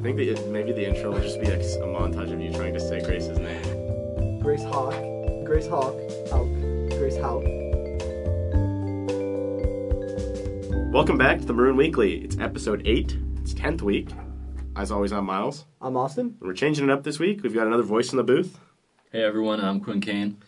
I think that maybe the intro will just be like a montage of you trying to say Grace's name. Grace Hawk. Grace Hawk. Hauk. Grace Hauk. Welcome back to the Maroon Weekly. It's episode 8. It's 10th week. As always, I'm Miles. I'm Austin. And we're changing it up this week. We've got another voice in the booth. Hey everyone, I'm Quinn Kane.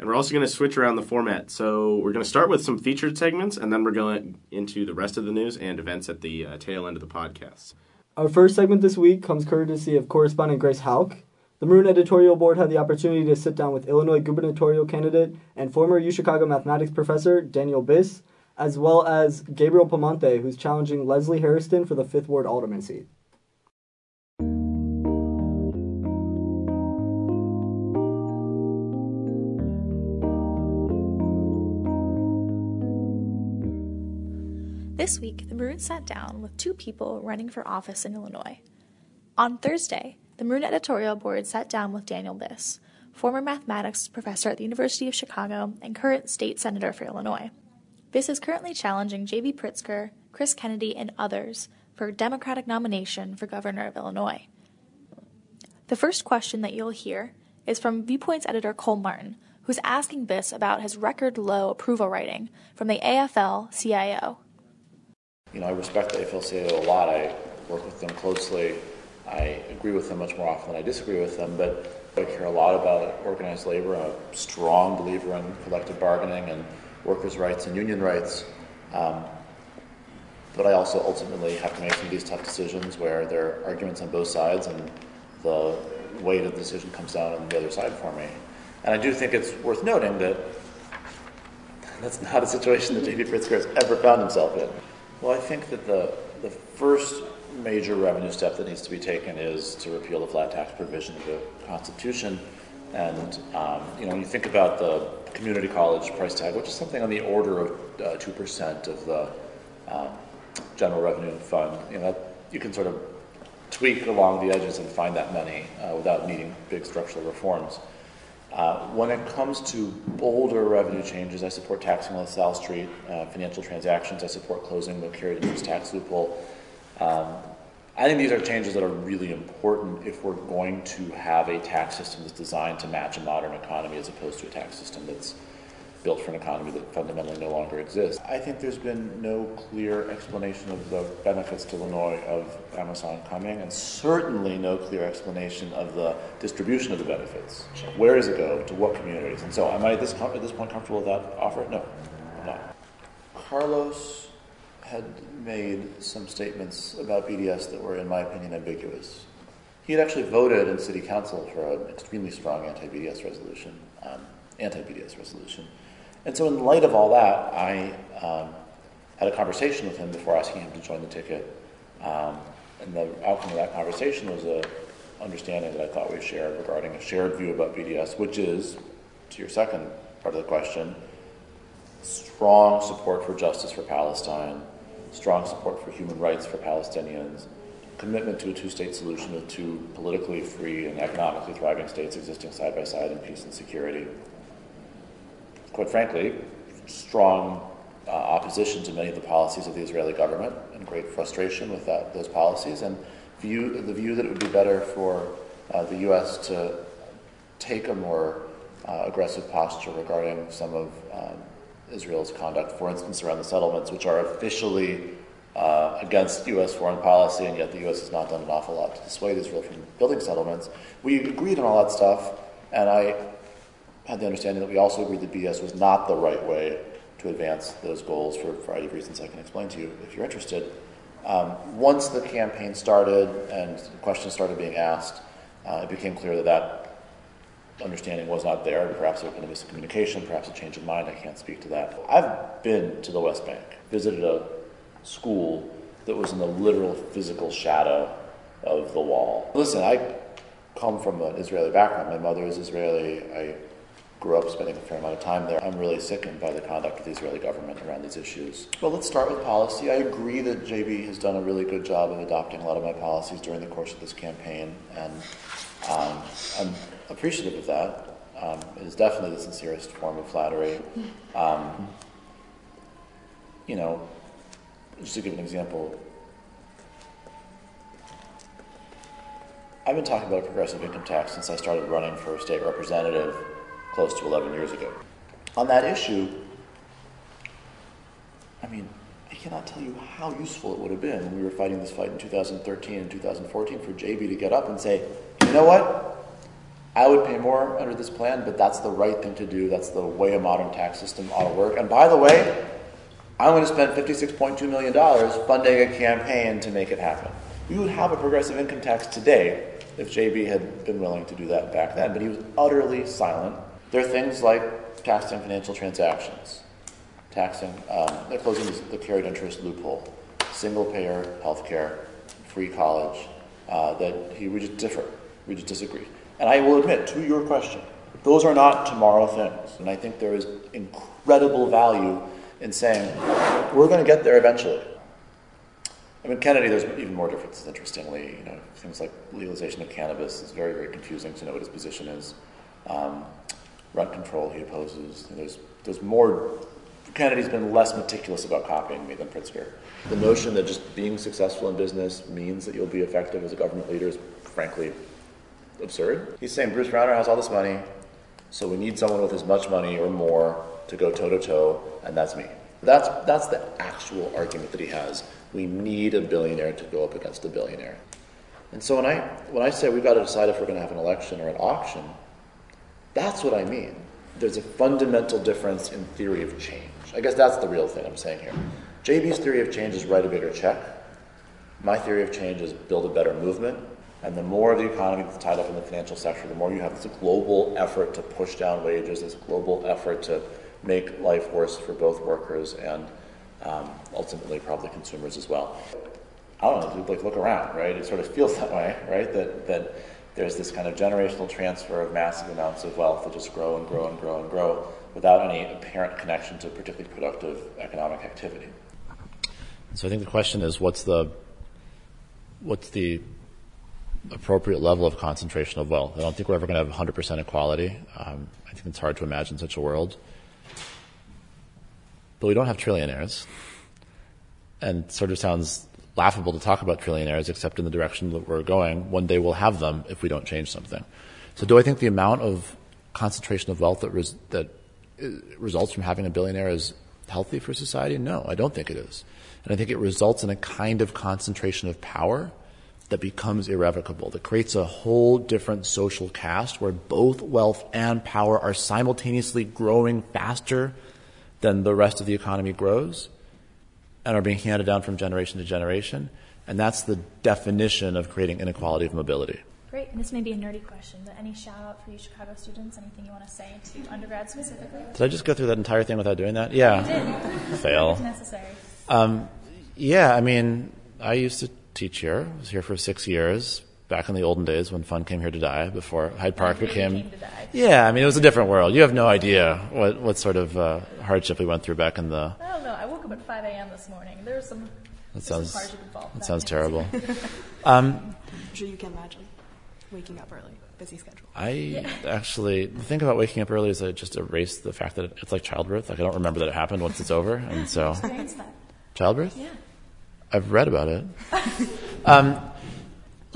And we're also going to switch around the format. So we're going to start with some featured segments, and then we're going into the rest of the news and events at the uh, tail end of the podcast. Our first segment this week comes courtesy of correspondent Grace Hauk. The Maroon editorial board had the opportunity to sit down with Illinois gubernatorial candidate and former UChicago mathematics professor Daniel Biss, as well as Gabriel Piemonte, who's challenging Leslie Hairston for the Fifth Ward alderman seat. This week, the Maroons sat down with two people running for office in Illinois. On Thursday, the Maroon editorial board sat down with Daniel Biss, former mathematics professor at the University of Chicago and current state senator for Illinois. Biss is currently challenging J.B. Pritzker, Chris Kennedy, and others for a Democratic nomination for governor of Illinois. The first question that you'll hear is from Viewpoints editor Cole Martin, who's asking Biss about his record low approval rating from the AFL CIO. You know, I respect the AFL-CIO a lot. I work with them closely. I agree with them much more often than I disagree with them, but I care a lot about organized labor. I'm a strong believer in collective bargaining and workers' rights and union rights. Um, but I also ultimately have to make some of these tough decisions where there are arguments on both sides and the weight of the decision comes down on the other side for me. And I do think it's worth noting that that's not a situation that J.B. Pritzker has ever found himself in. Well, I think that the, the first major revenue step that needs to be taken is to repeal the flat tax provision of the Constitution. And um, you know, when you think about the community college price tag, which is something on the order of two uh, percent of the um, general revenue fund, you know, you can sort of tweak along the edges and find that money uh, without needing big structural reforms. Uh, when it comes to bolder revenue changes, I support taxing LaSalle Street, uh, financial transactions. I support closing the carried interest tax loophole. Um, I think these are changes that are really important if we're going to have a tax system that's designed to match a modern economy as opposed to a tax system that's built for an economy that fundamentally no longer exists. I think there's been no clear explanation of the benefits to Illinois of Amazon coming, and certainly no clear explanation of the distribution of the benefits. Where does it go? To what communities? And so, am I at this, at this point comfortable with that offer? No, I'm not. Carlos had made some statements about BDS that were, in my opinion, ambiguous. He had actually voted in city council for an extremely strong anti-BDS resolution, um, anti-BDS resolution. And so, in light of all that, I um, had a conversation with him before asking him to join the ticket. Um, and the outcome of that conversation was a understanding that I thought we shared regarding a shared view about BDS, which is, to your second part of the question, strong support for justice for Palestine, strong support for human rights for Palestinians, commitment to a two-state solution with two politically free and economically thriving states existing side by side in peace and security quite frankly, strong uh, opposition to many of the policies of the Israeli government and great frustration with that, those policies, and view, the view that it would be better for uh, the U.S. to take a more uh, aggressive posture regarding some of um, Israel's conduct, for instance, around the settlements, which are officially uh, against U.S. foreign policy, and yet the U.S. has not done an awful lot to dissuade Israel from building settlements. We agreed on all that stuff, and I had the understanding that we also agreed that BDS was not the right way to advance those goals for a variety of reasons I can explain to you if you're interested. Um, once the campaign started and questions started being asked, uh, it became clear that that understanding was not there. Perhaps there had been a miscommunication, perhaps a change of mind. I can't speak to that. I've been to the West Bank, visited a school that was in the literal physical shadow of the wall. Listen, I come from an Israeli background. My mother is Israeli. I grew up spending a fair amount of time there. I'm really sickened by the conduct of the Israeli government around these issues. Well, let's start with policy. I agree that JB has done a really good job of adopting a lot of my policies during the course of this campaign, and um, I'm appreciative of that. Um, it is definitely the sincerest form of flattery. Um, you know, just to give an example, I've been talking about a progressive income tax since I started running for state representative close to 11 years ago. On that issue, I mean, I cannot tell you how useful it would have been when we were fighting this fight in 2013 and 2014 for JB to get up and say, you know what? I would pay more under this plan, but that's the right thing to do. That's the way a modern tax system ought to work. And by the way, I'm going to spend $56.2 million funding a campaign to make it happen. We would have a progressive income tax today if JB had been willing to do that back then, but he was utterly silent. There are things like taxing financial transactions, taxing, um, closing the carried interest loophole, single payer health care, free college, uh, that he, we just differ, we just disagree. And I will admit, to your question, those are not tomorrow things. And I think there is incredible value in saying, we're going to get there eventually. I mean, Kennedy, there's even more differences, interestingly. You know, things like legalization of cannabis is very, very confusing to know what his position is. Um, rent control he opposes. There's, there's more. Kennedy's been less meticulous about copying me than Pritzker. The notion that just being successful in business means that you'll be effective as a government leader is, frankly, absurd. He's saying Bruce Rauner has all this money, so we need someone with as much money or more to go toe to toe, and that's me. That's, that's the actual argument that he has. We need a billionaire to go up against a billionaire. And so when I, when I say we've got to decide if we're going to have an election or an auction, that's what I mean. There's a fundamental difference in theory of change. I guess that's the real thing I'm saying here. JB's theory of change is write a bigger check. My theory of change is build a better movement. And the more of the economy that's tied up in the financial sector, the more you have this global effort to push down wages, this global effort to make life worse for both workers and um, ultimately probably consumers as well. I don't know, like look around, right? It sort of feels that way, right? That that there's this kind of generational transfer of massive amounts of wealth that just grow and grow and grow and grow without any apparent connection to particularly productive economic activity. So I think the question is, what's the what's the appropriate level of concentration of wealth? I don't think we're ever going to have 100% equality. Um, I think it's hard to imagine such a world. But we don't have trillionaires. And sort of sounds laughable to talk about trillionaires, except in the direction that we're going. One day we'll have them if we don't change something. So do I think the amount of concentration of wealth that, res- that uh, results from having a billionaire is healthy for society? No, I don't think it is. And I think it results in a kind of concentration of power that becomes irrevocable, that creates a whole different social caste where both wealth and power are simultaneously growing faster than the rest of the economy grows and are being handed down from generation to generation. And that's the definition of creating inequality of mobility. Great. And this may be a nerdy question, but any shout out for UChicago students? Anything you want to say to undergrad specifically? Did I just go through that entire thing without doing that? Yeah. Fail. Necessary. Um, yeah, I mean, I used to teach here. I was here for six years back in the olden days when fun came here to die before Hyde Park became. Came to die. Yeah, I mean, it was a different world. You have no idea what, what sort of uh, hardship we went through back in the. I don't know. I woke up at 5 a.m. this morning. There was some. That there's sounds. some hardship involved. That That sounds makes- terrible. um, I'm sure you can imagine waking up early, busy schedule. I actually the thing about waking up early is I just erase the fact that it's like childbirth. Like I don't remember that it happened once it's over, and so childbirth. Yeah. I've read about it. um,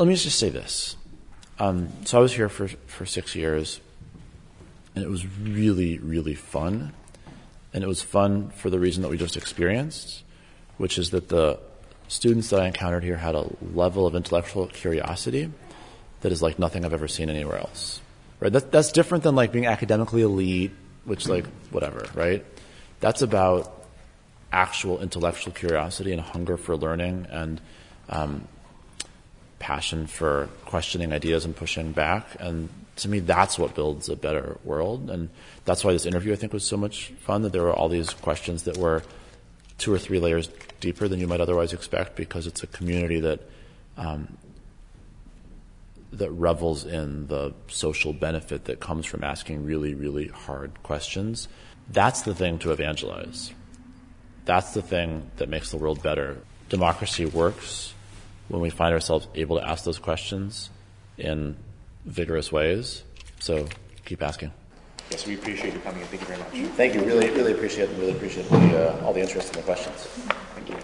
let me just say this. Um, so I was here for for six years, and it was really really fun, and it was fun for the reason that we just experienced, which is that the students that I encountered here had a level of intellectual curiosity that is like nothing I've ever seen anywhere else. Right? That, that's different than like being academically elite, which like whatever. Right? That's about actual intellectual curiosity and hunger for learning and um, passion for questioning ideas and pushing back. And to me, that's what builds a better world. And that's why this interview, I think, was so much fun, that there were all these questions that were two or three layers deeper than you might otherwise expect because it's a community that um, that revels in the social benefit that comes from asking really, really hard questions. That's the thing to evangelize. That's the thing that makes the world better. Democracy works when we find ourselves able to ask those questions in vigorous ways. So keep asking. Yes, we appreciate you coming in. Thank you very much. Thank you. Really, really appreciate it. Really appreciate the, uh, all the interest and the questions. Thank you.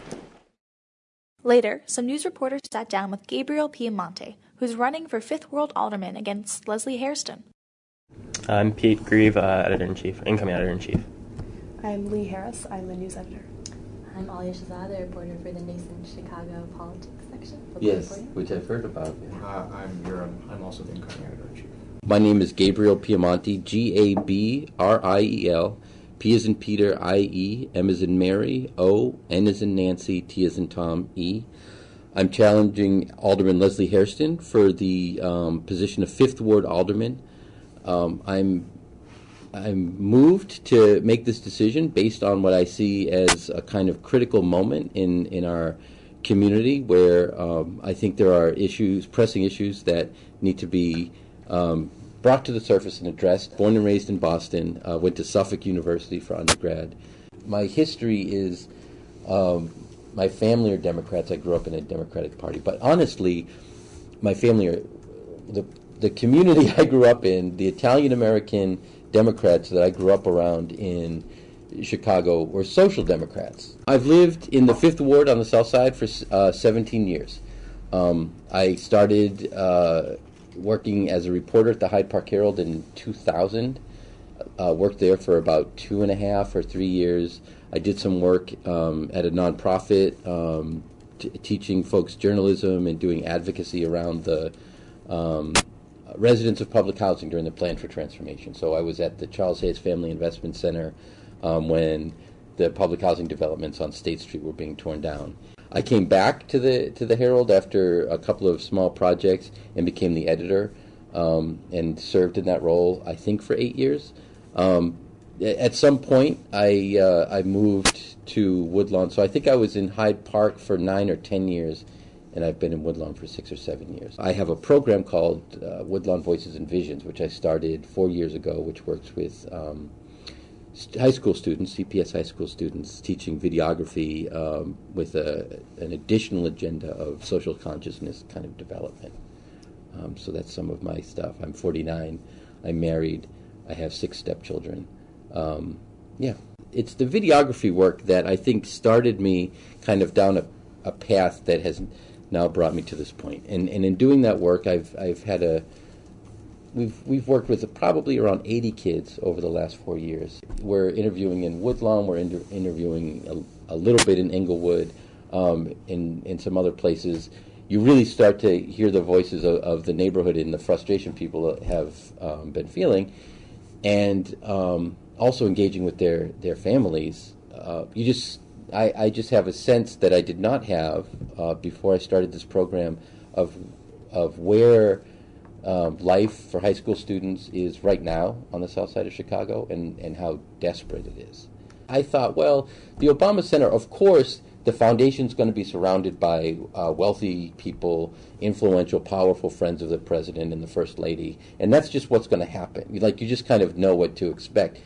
Later, some news reporters sat down with Gabriel Piemonte, who's running for Fifth Ward Alderman against Leslie Hairston. I'm Pete Grieve, uh, editor in chief, incoming editor in chief. I'm Lee Harris. I'm a news editor. I'm Alia Shahzad, a reporter for the nascent Chicago politics section. Yes, which I've heard about. yeah. Uh, I'm Urim. I'm also the incoming editor in chief. My name is Gabriel Piemonte, G A B R I E L. P is in Peter, I E, M is in Mary, O, N is in Nancy, T is in Tom, E. I'm challenging Alderman Leslie Hairston for the um, position of Fifth Ward Alderman. Um, I'm I'm moved to make this decision based on what I see as a kind of critical moment in, in our community where um, I think there are issues, pressing issues that need to be um, brought to the surface and addressed. Born and raised in Boston, uh, went to Suffolk University for undergrad. My history is um, my family are Democrats. I grew up in a Democratic Party, but honestly, my family are the the community I grew up in, the Italian American Democrats that I grew up around in Chicago were social democrats. I've lived in the Fifth Ward on the South Side for uh, 17 years. Um, I started uh, working as a reporter at the Hyde Park Herald in 2000. Uh, worked there for about two and a half or three years. I did some work um, at a nonprofit, um, t- teaching folks journalism and doing advocacy around the um, residents of public housing during the plan for transformation. So I was at the Charles Hayes Family Investment Center um, when the public housing developments on State Street were being torn down. I came back to the to the Herald after a couple of small projects and became the editor um, and served in that role. I think for eight years. Um, at some point, I uh, I moved to Woodlawn, so I think I was in Hyde Park for nine or ten years, and I've been in Woodlawn for six or seven years. I have a program called uh, Woodlawn Voices and Visions, which I started four years ago, which works with um, high school students, CPS high school students, teaching videography um, with a, an additional agenda of social consciousness kind of development. Um, so that's some of my stuff. I'm 49. I'm married. I have six stepchildren. Um, yeah, it's the videography work that I think started me kind of down a, a path that has now brought me to this point. And and in doing that work, I've I've had a we've we've worked with probably around 80 kids over the last four years. We're interviewing in Woodlawn. We're inter- interviewing a, a little bit in Englewood, um, in in some other places. You really start to hear the voices of, of the neighborhood and the frustration people have um, been feeling, and um, also engaging with their their families. Uh, you just I, I just have a sense that I did not have uh, before I started this program of of where um, life for high school students is right now on the south side of Chicago and, and how desperate it is. I thought, well, the Obama Center, of course, the foundation's going to be surrounded by uh, wealthy people, influential, powerful friends of the president and the first lady, and that's just what's going to happen. Like you just kind of know what to expect.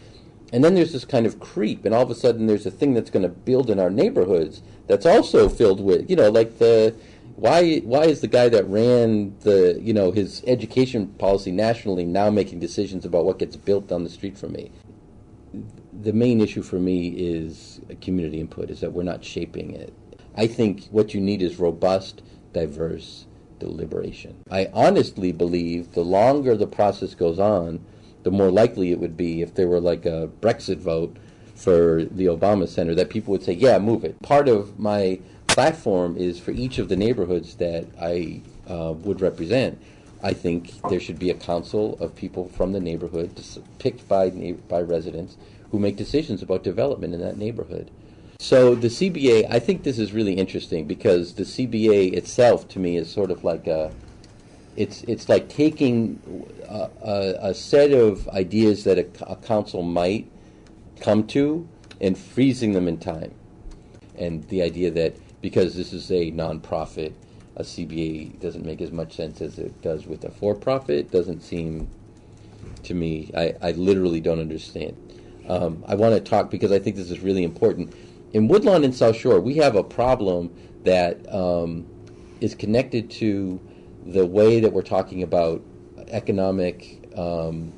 And then there's this kind of creep, and all of a sudden there's a thing that's going to build in our neighborhoods that's also filled with, you know, like the why why is the guy that ran the you know his education policy nationally now making decisions about what gets built down the street from me? The main issue for me is community input. Is that we're not shaping it. I think what you need is robust, diverse deliberation. I honestly believe the longer the process goes on, the more likely it would be if there were like a Brexit vote for the Obama Center that people would say, yeah, move it. Part of my platform is for each of the neighborhoods that I uh, would represent. I think there should be a council of people from the neighborhood, picked by by residents, who make decisions about development in that neighborhood. So the CBA, I think this is really interesting because the CBA itself, to me, is sort of like a it's it's like taking a, a, a set of ideas that a, a council might come to and freezing them in time, and the idea that because this is a nonprofit, a CBA doesn't make as much sense as it does with a for-profit. Doesn't seem to me. I, I literally don't understand. Um, I want to talk because I think this is really important. In Woodlawn and South Shore, we have a problem that um, is connected to the way that we're talking about economic um,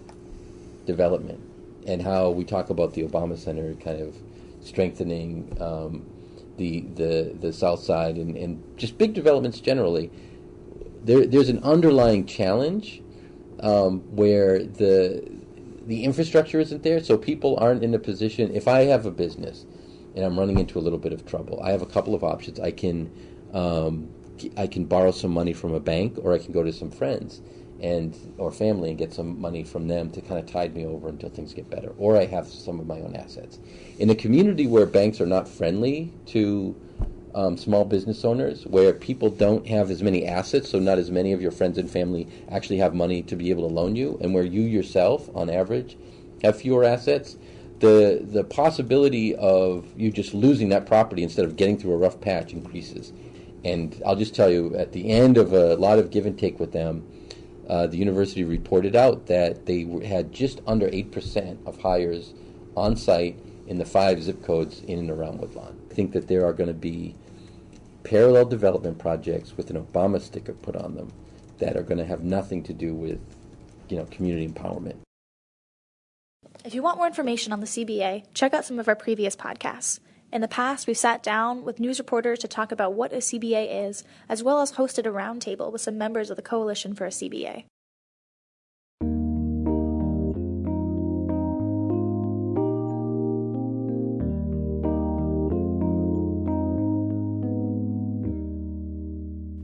development and how we talk about the Obama Center kind of strengthening um, the the the South Side and, and just big developments generally, there there's an underlying challenge um, where the the infrastructure isn't there, so people aren't in a position. If I have a business and I'm running into a little bit of trouble, I have a couple of options. I can um, I can borrow some money from a bank, or I can go to some friends and or family and get some money from them to kind of tide me over until things get better. Or I have some of my own assets. In a community where banks are not friendly to um, small business owners, where people don't have as many assets, so not as many of your friends and family actually have money to be able to loan you, and where you yourself, on average, have fewer assets, the the possibility of you just losing that property instead of getting through a rough patch increases. And I'll just tell you, at the end of a lot of give and take with them, uh, the university reported out that they had just under 8% of hires on site in the five zip codes in and around Woodlawn. I think that there are going to be parallel development projects with an Obama sticker put on them that are going to have nothing to do with, you know, community empowerment. If you want more information on the CBA, check out some of our previous podcasts. In the past, we've sat down with news reporters to talk about what a CBA is, as well as hosted a roundtable with some members of the Coalition for a CBA.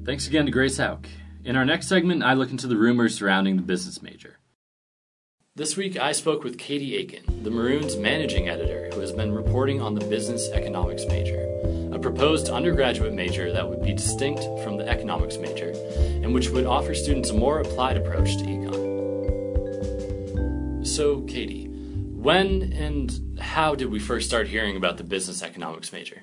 Thanks again to Grace Hauk. In our next segment, I look into the rumors surrounding the business major. This week, I spoke with Katie Aiken, the Maroon's managing editor, who has been reporting on the business economics major, a proposed undergraduate major that would be distinct from the economics major and which would offer students a more applied approach to econ. So, Katie, when and how did we first start hearing about the business economics major?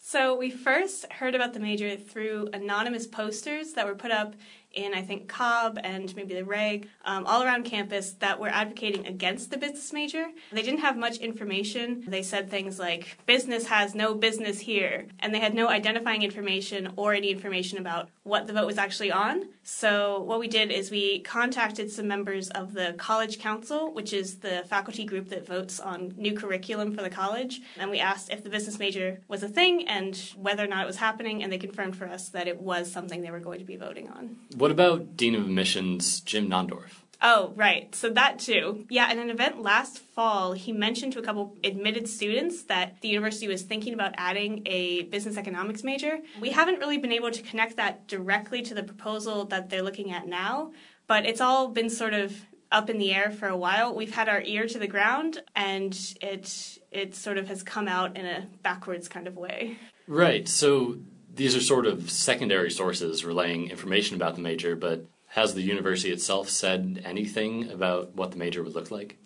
So, we first heard about the major through anonymous posters that were put up in, I think, Cobb and maybe the Reg, um, all around campus that were advocating against the business major. They didn't have much information. They said things like, business has no business here. And they had no identifying information or any information about what the vote was actually on. So, what we did is we contacted some members of the College Council, which is the faculty group that votes on new curriculum for the college. And we asked if the business major was a thing and whether or not it was happening. And they confirmed for us that it was something they were going to be voting on. What about Dean of Admissions Jim Nondorf? Oh, right. So that too. Yeah, in an event last fall, he mentioned to a couple admitted students that the university was thinking about adding a business economics major. We haven't really been able to connect that directly to the proposal that they're looking at now, but it's all been sort of up in the air for a while. We've had our ear to the ground and it it sort of has come out in a backwards kind of way. Right. So these are sort of secondary sources relaying information about the major, but has the university itself said anything about what the major would look like?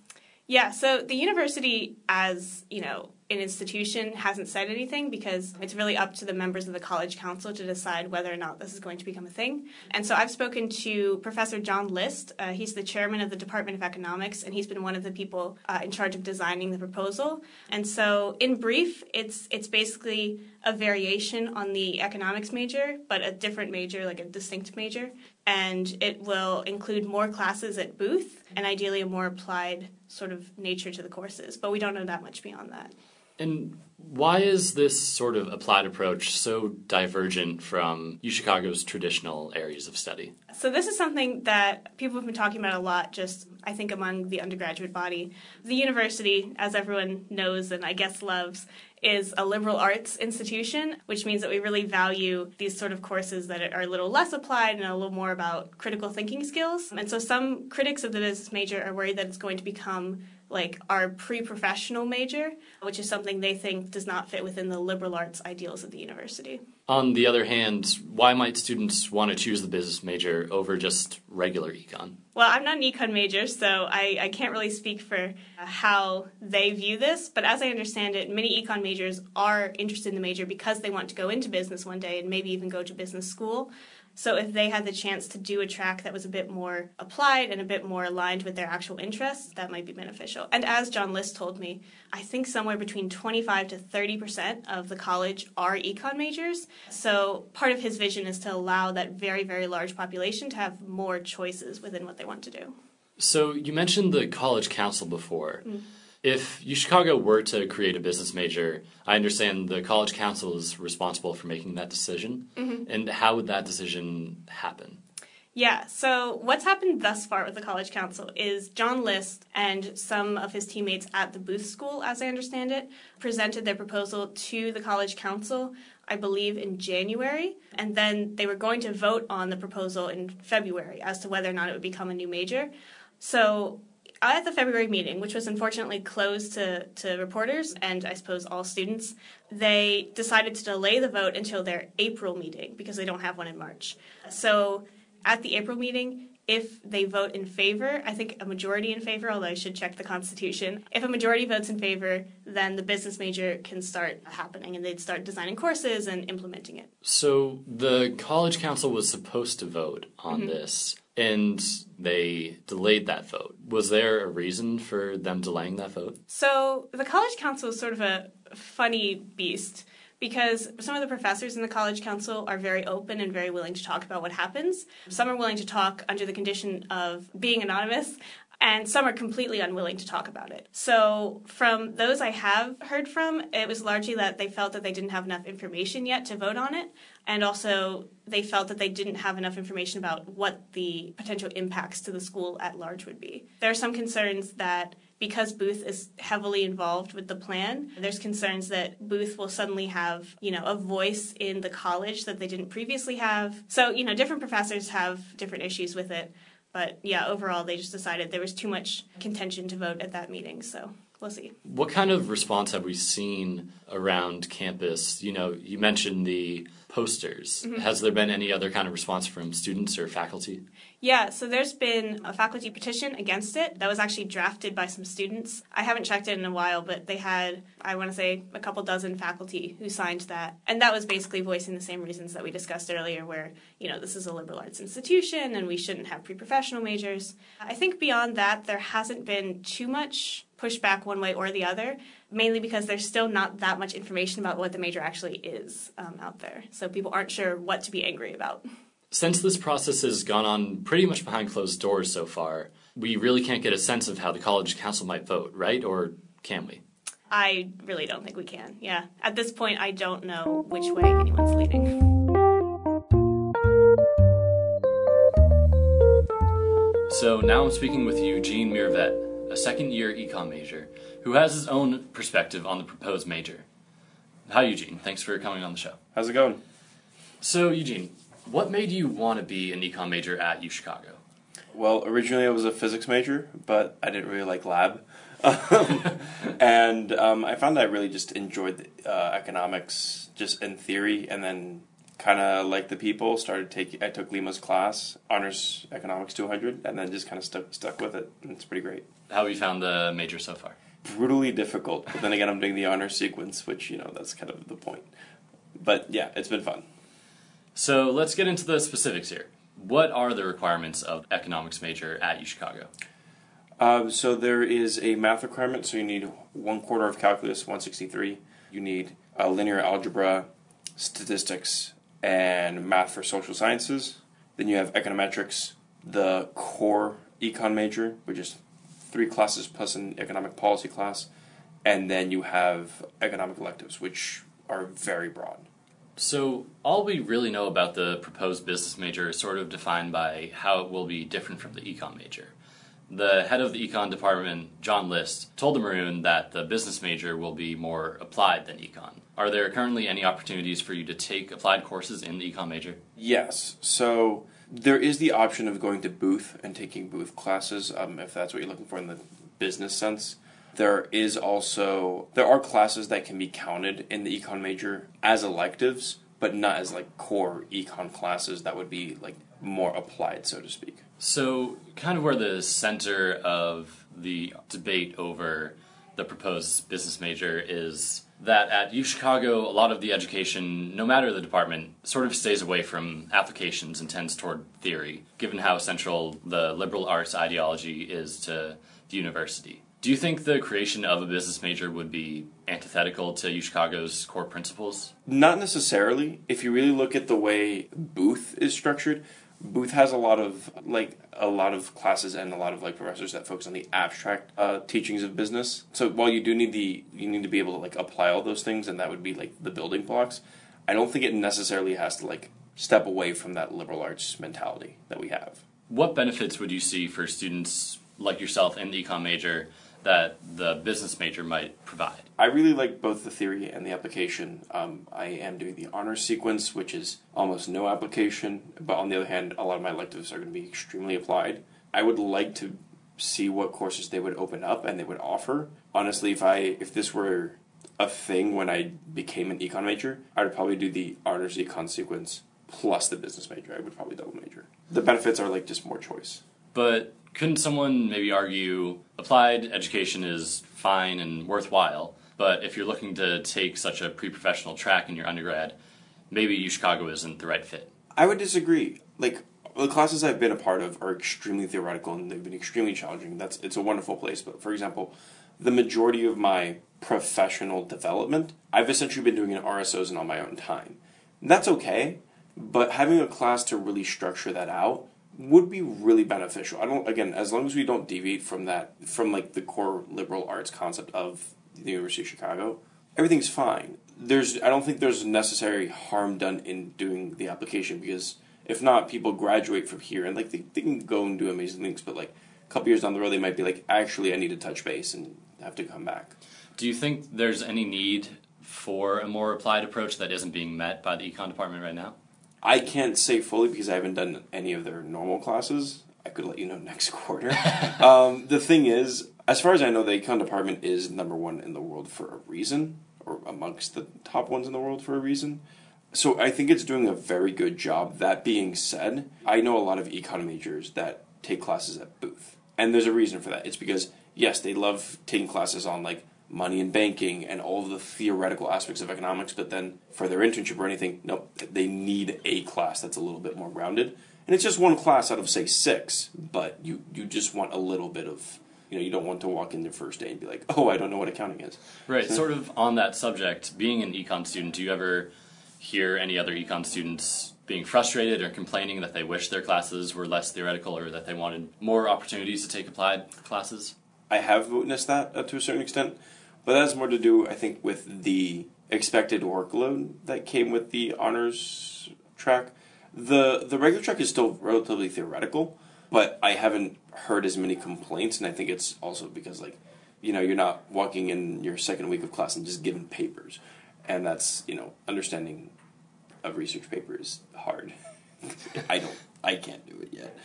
Yeah, so the university, as you know, an institution, hasn't said anything because it's really up to the members of the college council to decide whether or not this is going to become a thing. And so I've spoken to Professor John List. Uh, he's the chairman of the Department of Economics, and he's been one of the people uh, in charge of designing the proposal. And so, in brief, it's it's basically a variation on the economics major, but a different major, like a distinct major. And it will include more classes at Booth and ideally a more applied sort of nature to the courses. But we don't know that much beyond that. And why is this sort of applied approach so divergent from UChicago's traditional areas of study? So, this is something that people have been talking about a lot, just I think among the undergraduate body. The university, as everyone knows and I guess loves, is a liberal arts institution, which means that we really value these sort of courses that are a little less applied and a little more about critical thinking skills. And so, some critics of the business major are worried that it's going to become like our pre-professional major, which is something they think does not fit within the liberal arts ideals of the university. On the other hand, why might students want to choose the business major over just regular econ? Well, I'm not an econ major, so I, I can't really speak for how they view this. But as I understand it, many econ majors are interested in the major because they want to go into business one day and maybe even go to business school. So if they had the chance to do a track that was a bit more applied and a bit more aligned with their actual interests, that might be beneficial. And as John List told me, I think somewhere between 25 to 30% of the college are econ majors. So part of his vision is to allow that very, very large population to have more choices within what they want to do. So you mentioned the college council before. Mm. If UChicago were to create a business major, I understand the college council is responsible for making that decision. Mhm. And how would that decision happen? Yeah, so what's happened thus far with the College Council is John List and some of his teammates at the Booth School, as I understand it, presented their proposal to the College Council, I believe, in January. And then they were going to vote on the proposal in February as to whether or not it would become a new major. So at the February meeting, which was unfortunately closed to, to reporters and I suppose all students, they decided to delay the vote until their April meeting because they don't have one in March. So at the April meeting, if they vote in favor, I think a majority in favor, although I should check the Constitution. If a majority votes in favor, then the business major can start happening and they'd start designing courses and implementing it. So the college council was supposed to vote on Mhm. this, and they delayed that vote. Was there a reason for them delaying that vote? So the College Council is sort of a funny beast because some of the professors in the College Council are very open and very willing to talk about what happens. Some are willing to talk under the condition of being anonymous. And some are completely unwilling to talk about it. So, from those I have heard from, it was largely that they felt that they didn't have enough information yet to vote on it. And also, they felt that they didn't have enough information about what the potential impacts to the school at large would be. There are some concerns that because Booth is heavily involved with the plan, there's concerns that Booth will suddenly have, you know, a voice in the college that they didn't previously have. So, you know, different professors have different issues with it. But yeah, overall, they just decided there was too much contention to vote at that meeting. So we'll see. What kind of response have we seen around campus? You know, you mentioned the posters. Mhm. Has there been any other kind of response from students or faculty? Yeah, so there's been a faculty petition against it that was actually drafted by some students. I haven't checked it in a while, but they had, I want to say, a couple dozen faculty who signed that. And that was basically voicing the same reasons that we discussed earlier, where, you know, this is a liberal arts institution and we shouldn't have pre professional majors. I think beyond that, there hasn't been too much pushback one way or the other, mainly because there's still not that much information about what the major actually is um, out there. So people aren't sure what to be angry about. Since this process has gone on pretty much behind closed doors so far, we really can't get a sense of how the college council might vote, right? Or can we? I really don't think we can. Yeah. At this point, I don't know which way anyone's leaning. So now I'm speaking with Eugene Mirvet, a second year econ major, who has his own perspective on the proposed major. Hi, Eugene. Thanks for coming on the show. How's it going? So, Eugene, what made you want to be an econ major at UChicago? Well, originally I was a physics major, but I didn't really like lab. And um, I found I really just enjoyed uh, economics just in theory, and then kind of like the people started taking. I took Lima's class, honors economics 200, and then just kind of stuck stuck with it. And it's pretty great. How have you found the major so far? Brutally difficult, but then again, I'm doing the honor sequence, which you know that's kind of the point. But yeah, it's been fun. So let's get into the specifics here. What are the requirements of economics major at UChicago? Um, so there is a math requirement. So you need one quarter of calculus, 163. You need uh, linear algebra, statistics, and math for social sciences. Then you have econometrics, the core econ major, which is three classes plus an economic policy class. And then you have economic electives, which are very broad. So, all we really know about the proposed business major is sort of defined by how it will be different from the econ major. The head of the econ department, John List, told the Maroon that the business major will be more applied than econ. Are there currently any opportunities for you to take applied courses in the econ major? Yes. So there is the option of going to Booth and taking Booth classes, um, if that's what you're looking for in the business sense. There is also there are classes that can be counted in the econ major as electives, but not as like core econ classes that would be like more applied, so to speak. So, kind of where the center of the debate over the proposed business major is that at UChicago, a lot of the education, no matter the department, sort of stays away from applications and tends toward theory, given how central the liberal arts ideology is to the university. Do you think the creation of a business major would be antithetical to UChicago's core principles? Not necessarily. If you really look at the way Booth is structured, Booth has a lot of like a lot of classes and a lot of like professors that focus on the abstract uh, teachings of business. So while you do need the you need to be able to like apply all those things, and that would be like the building blocks. I don't think it necessarily has to like step away from that liberal arts mentality that we have. What benefits would you see for students like yourself in the econ major that the business major might provide? I really like both the theory and the application. Um, I am doing the honors sequence, which is almost no application, but on the other hand, a lot of my electives are going to be extremely applied. I would like to see what courses they would open up and they would offer. Honestly, if I if this were a thing when I became an econ major, I would probably do the honors econ sequence plus the business major. I would probably double major. The benefits are like just more choice. But couldn't someone maybe argue applied education is fine and worthwhile, but if you're looking to take such a pre-professional track in your undergrad, maybe UChicago isn't the right fit? I would disagree. Like the classes I've been a part of are extremely theoretical and they've been extremely challenging. That's it's a wonderful place. But for example, the majority of my professional development, I've essentially been doing in RSOs and on my own time. That's okay, but having a class to really structure that out would be really beneficial. I don't again, as long as we don't deviate from that from like the core liberal arts concept of the University of Chicago, everything's fine. There's I don't think there's necessary harm done in doing the application because if not, people graduate from here and like they, they can go and do amazing things, but like a couple years down the road they might be like, actually I need to touch base and have to come back. Do you think there's any need for a more applied approach that isn't being met by the econ department right now? I can't say fully because I haven't done any of their normal classes. I could let you know next quarter. um, the thing is, as far as I know, the econ department is number one in the world for a reason, or amongst the top ones in the world for a reason. So I think it's doing a very good job. That being said, I know a lot of econ majors that take classes at Booth, and there's a reason for that. It's because yes, they love taking classes on like money and banking and all of the theoretical aspects of economics, but then for their internship or anything, no, they need a class that's a little bit more grounded. And it's just one class out of say six, but you you just want a little bit of you know you don't want to walk in the first day and be like, oh, I don't know what accounting is. Right. sort of on that subject, being an econ student, do you ever hear any other econ students being frustrated or complaining that they wish their classes were less theoretical or that they wanted more opportunities to take applied classes? I have witnessed that uh, to a certain extent. But that has more to do, I think, with the expected workload that came with the honors track. The the regular track is still relatively theoretical, but I haven't heard as many complaints, and I think it's also because like, you know, you're not walking in your second week of class and just giving papers, and that's you know, understanding a research paper is hard. I don't. I can't do it yet.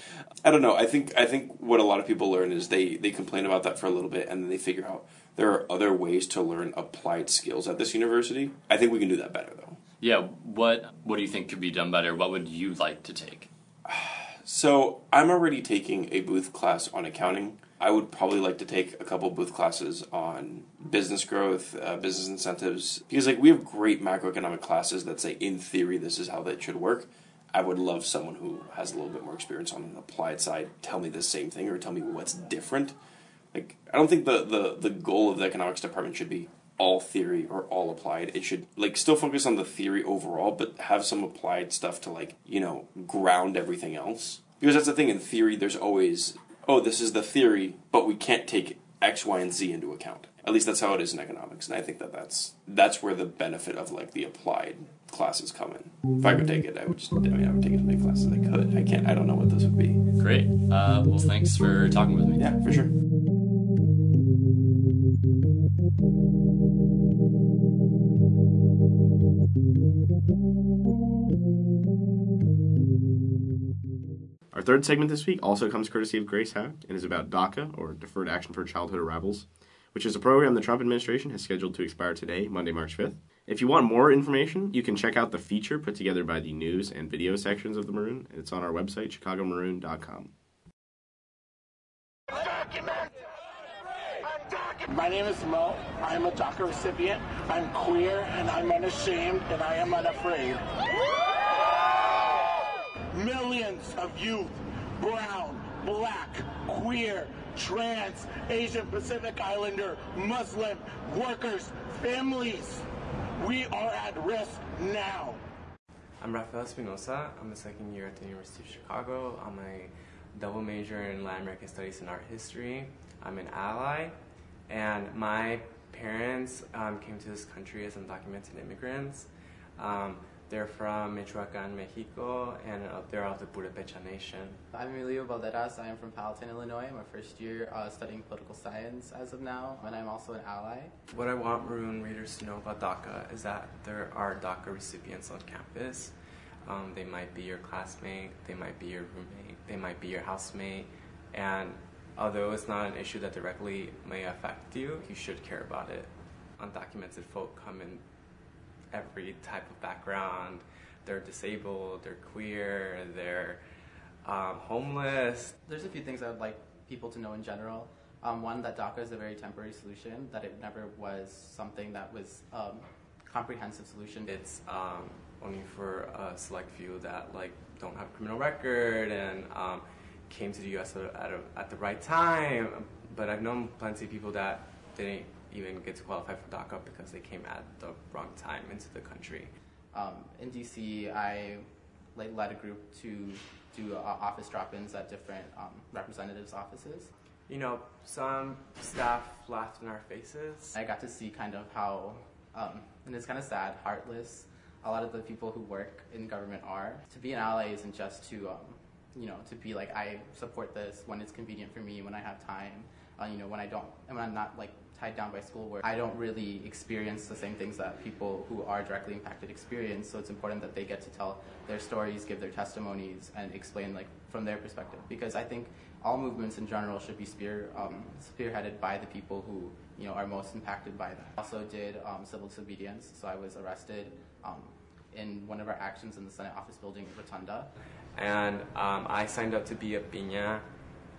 I don't know. I think I think what a lot of people learn is they they complain about that for a little bit and then they figure out there are other ways to learn applied skills at this university. I think we can do that better though. Yeah, what what do you think could be done better? What would you like to take? So, I'm already taking a booth class on accounting. I would probably like to take a couple booth classes on business growth, uh, business incentives, because like we have great macroeconomic classes that say in theory this is how that should work. I would love someone who has a little bit more experience on an applied side tell me the same thing or tell me what's different. Like I don't think the, the, the goal of the economics department should be all theory or all applied. It should like still focus on the theory overall, but have some applied stuff to like, you know, ground everything else. Because that's the thing in theory there's always oh, this is the theory, but we can't take X, Y, and Z into account. At least that's how it is in economics, and I think that that's that's where the benefit of like the applied classes come in. If I could take it, I would just. I mean, I would take as many classes as I could. I can't. I don't know what this would be. Great. Uh, well, thanks for talking with me. Yeah, for sure. Third segment this week also comes courtesy of Grace Hauk and is about DACA, or Deferred Action for Childhood Arrivals, which is a program the Trump administration has scheduled to expire today, Monday, March 5th. If you want more information, you can check out the feature put together by the news and video sections of the Maroon. It's on our website, chicagomaroon.com. My name is Mo. I am a DACA recipient. I'm queer and I'm unashamed and I am unafraid. Millions of youth, brown, black, queer, trans, Asian Pacific Islander, Muslim, workers, families, we are at risk now. I'm Rafael Espinosa. I'm a second year at the University of Chicago. I'm a double major in Latin American Studies and Art History. I'm an ally, and my parents um, came to this country as undocumented immigrants. Um, they're from Michoacan, Mexico, and uh, they're of the Purepecha Nation. I'm Emilio Valderas. I am from Palatine, Illinois. I'm a first year uh, studying political science as of now, and I'm also an ally. What I want Maroon readers to know about DACA is that there are DACA recipients on campus. Um, they might be your classmate, they might be your roommate, they might be your housemate, and although it's not an issue that directly may affect you, you should care about it. Undocumented folk come in every type of background. They're disabled, they're queer, they're um, homeless. There's a few things I would like people to know in general. Um, one, that DACA is a very temporary solution, that it never was something that was um, comprehensive solution. It's um, only for a select few that like don't have a criminal record and um, came to the U.S. at, a, at the right time. But I've known plenty of people that didn't even get to qualify for DACA because they came at the wrong time into the country. Um, in DC, I like, led a group to do uh, office drop-ins at different um, representatives' offices. You know, some staff laughed in our faces. I got to see kind of how, um, and it's kind of sad, heartless a lot of the people who work in government are. To be an ally isn't just to, um, you know, to be like I support this when it's convenient for me, when I have time, uh, you know, when I don't, and when I'm not like tied down by schoolwork. I don't really experience the same things that people who are directly impacted experience. So it's important that they get to tell their stories, give their testimonies, and explain like from their perspective. Because I think all movements in general should be spear um, spearheaded by the people who you know are most impacted by that. Also did um, civil disobedience. So I was arrested um, in one of our actions in the Senate office building in Rotunda. And um, I signed up to be a piña,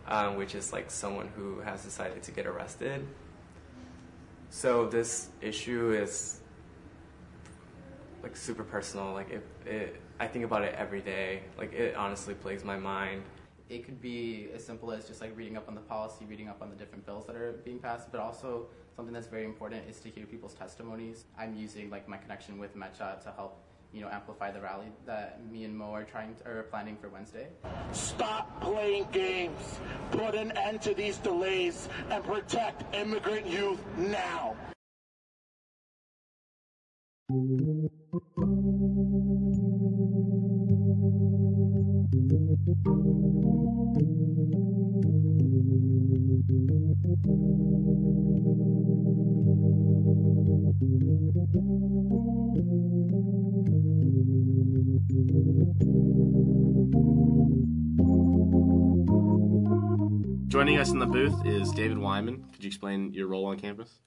um, which is like someone who has decided to get arrested. So this issue is like super personal. Like it, it, I think about it every day. Like it honestly plagues my mind. It could be as simple as just like reading up on the policy, reading up on the different bills that are being passed, but also something that's very important is to hear people's testimonies. I'm using like my connection with Mecha to help you know, amplify the rally that me and Mo are trying to, are planning for Wednesday. Stop playing games. Put an end to these delays and protect immigrant youth now. Joining us in the booth is David Wyman. Could you explain your role on campus?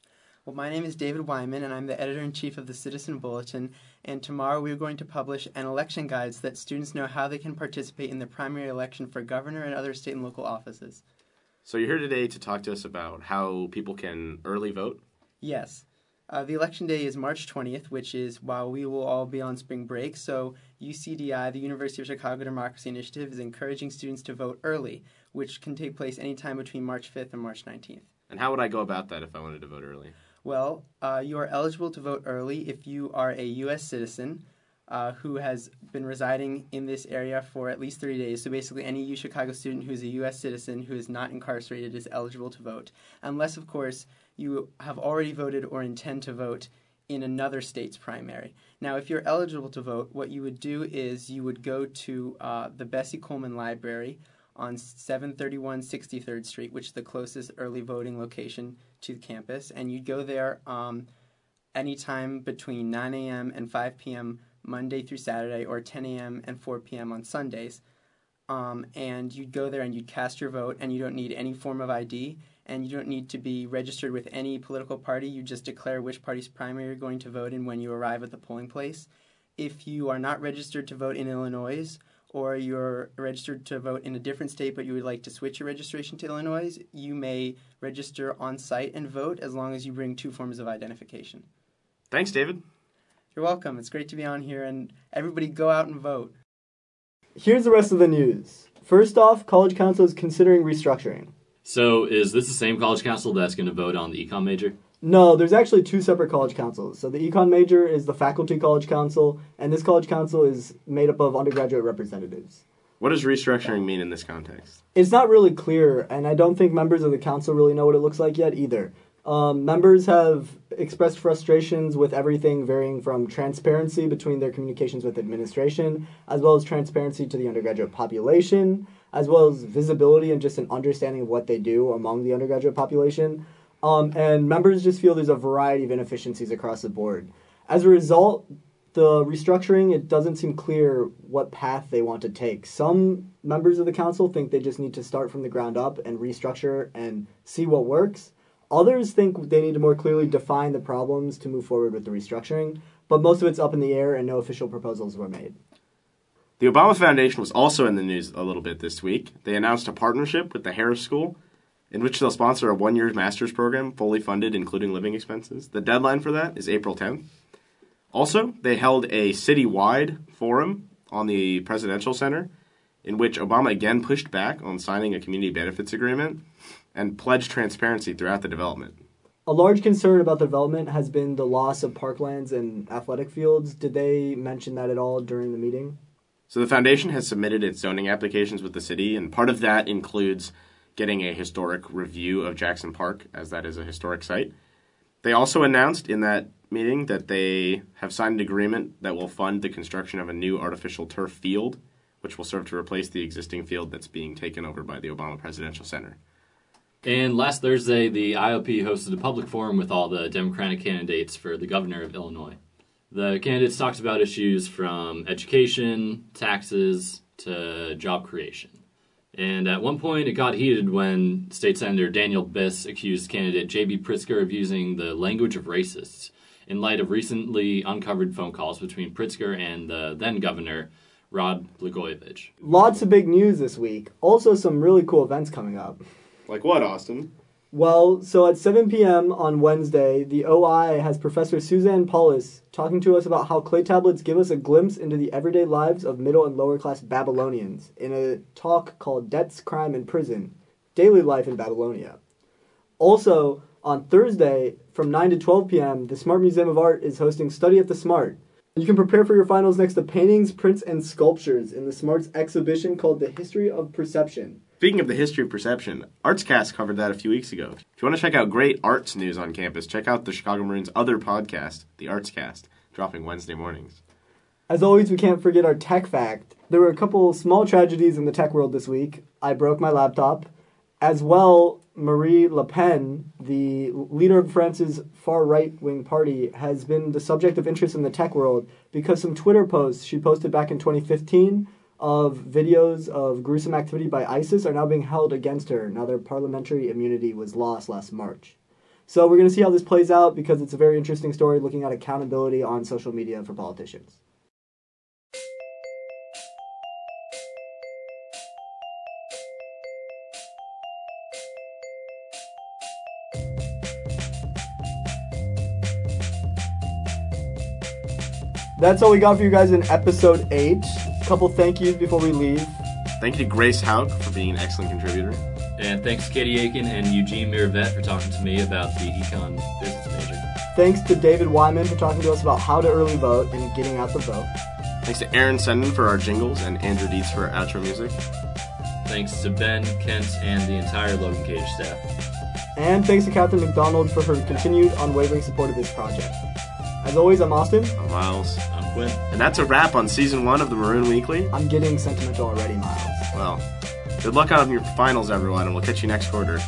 Well, my name is David Wyman, and I'm the editor in chief of the Citizen Bulletin. And tomorrow we are going to publish an election guide so that students know how they can participate in the primary election for governor and other state and local offices. So you're here today to talk to us about how people can early vote? Yes. Uh, the election day is March 20th, which is while we will all be on spring break. So, UCDI, the University of Chicago Democracy Initiative, is encouraging students to vote early, which can take place anytime between March 5th and March 19th. And how would I go about that if I wanted to vote early? Well, uh, you are eligible to vote early if you are a U.S. citizen uh, who has been residing in this area for at least 30 days. So basically, any UChicago student who is a U.S. citizen who is not incarcerated is eligible to vote, unless, of course, you have already voted or intend to vote in another state's primary. Now, if you're eligible to vote, what you would do is you would go to uh, the Bessie Coleman Library on 731 63rd Street, which is the closest early voting location to campus, and you'd go there um, anytime between 9 a.m. and 5 p.m. Monday through Saturday, or 10 a.m. and 4 p.m. on Sundays. Um, and you'd go there and you'd cast your vote, and you don't need any form of ID and you don't need to be registered with any political party. You just declare which party's primary you're going to vote in when you arrive at the polling place. If you are not registered to vote in Illinois, or you're registered to vote in a different state but you would like to switch your registration to Illinois, you may register on site and vote as long as you bring two forms of identification. Thanks, David. You're welcome. It's great to be on here, and everybody go out and vote. Here's the rest of the news. First off, College Council is considering restructuring. So, is this the same college council that's going to vote on the econ major? No, there's actually two separate college councils. So the econ major is the faculty college council, and this college council is made up of undergraduate representatives. What does restructuring mean in this context? It's not really clear, and I don't think members of the council really know what it looks like yet either. Um, members have expressed frustrations with everything varying from transparency between their communications with administration, as well as transparency to the undergraduate population, as well as visibility and just an understanding of what they do among the undergraduate population. Um, and members just feel there's a variety of inefficiencies across the board. As a result, the restructuring, it doesn't seem clear what path they want to take. Some members of the council think they just need to start from the ground up and restructure and see what works. Others think they need to more clearly define the problems to move forward with the restructuring, but most of it's up in the air and no official proposals were made. The Obama Foundation was also in the news a little bit this week. They announced a partnership with the Harris School in which they'll sponsor a one year master's program fully funded, including living expenses. The deadline for that is April 10th. Also, they held a citywide forum on the Presidential Center in which Obama again pushed back on signing a community benefits agreement and pledged transparency throughout the development. A large concern about the development has been the loss of parklands and athletic fields. Did they mention that at all during the meeting? So the foundation has submitted its zoning applications with the city, and part of that includes getting a historic review of Jackson Park, as that is a historic site. They also announced in that meeting that they have signed an agreement that will fund the construction of a new artificial turf field, which will serve to replace the existing field that's being taken over by the Obama Presidential Center. And last Thursday, the IOP hosted a public forum with all the Democratic candidates for the governor of Illinois. The candidates talked about issues from education, taxes, to job creation. And at one point, it got heated when State Senator Daniel Biss accused candidate J.B. Pritzker of using the language of racists in light of recently uncovered phone calls between Pritzker and the then governor, Rod Blagojevich. Lots of big news this week. Also, some really cool events coming up. Like what, Austin? Well, so at 7 p.m. on Wednesday, the OI has Professor Susanne Paulus talking to us about how clay tablets give us a glimpse into the everyday lives of middle and lower class Babylonians in a talk called Debts, Crime, and Prison Daily Life in Babylonia. Also, on Thursday from 9 to 12 p.m., the Smart Museum of Art is hosting Study at the Smart. You can prepare for your finals next to paintings, prints, and sculptures in the Smart's exhibition called The History of Perception. Speaking of the history of perception, Artscast covered that a few weeks ago. If you want to check out great arts news on campus, check out the Chicago Maroons' other podcast, the Artscast, dropping Wednesday mornings. As always, we can't forget our tech fact. There were a couple small tragedies in the tech world this week. I broke my laptop. As well, Marine Le Pen, the leader of France's far right wing party, has been the subject of interest in the tech world because some Twitter posts she posted back in 2015 of videos of gruesome activity by ISIS are now being held against her now their parliamentary immunity was lost last March. So we're going to see how this plays out because it's a very interesting story looking at accountability on social media for politicians. That's all we got for you guys in episode 8. Couple thank yous before we leave. Thank you to Grace Hauk for being an excellent contributor. And thanks to Katie Aiken and Eugene Miravet for talking to me about the econ business major. Thanks to David Wyman for talking to us about how to early vote and getting out the vote. Thanks to Aaron Senden for our jingles and Andrew Dietz for our outro music. Thanks to Ben, Kent, and the entire Logan Cage staff. And thanks to Catherine McDonald for her continued unwavering support of this project. As always, I'm Austin. I'm Miles. Quinn. And that's a wrap on season one of the Maroon Weekly. I'm getting sentimental already, Miles. Well, good luck on your finals, everyone, and we'll catch you next quarter.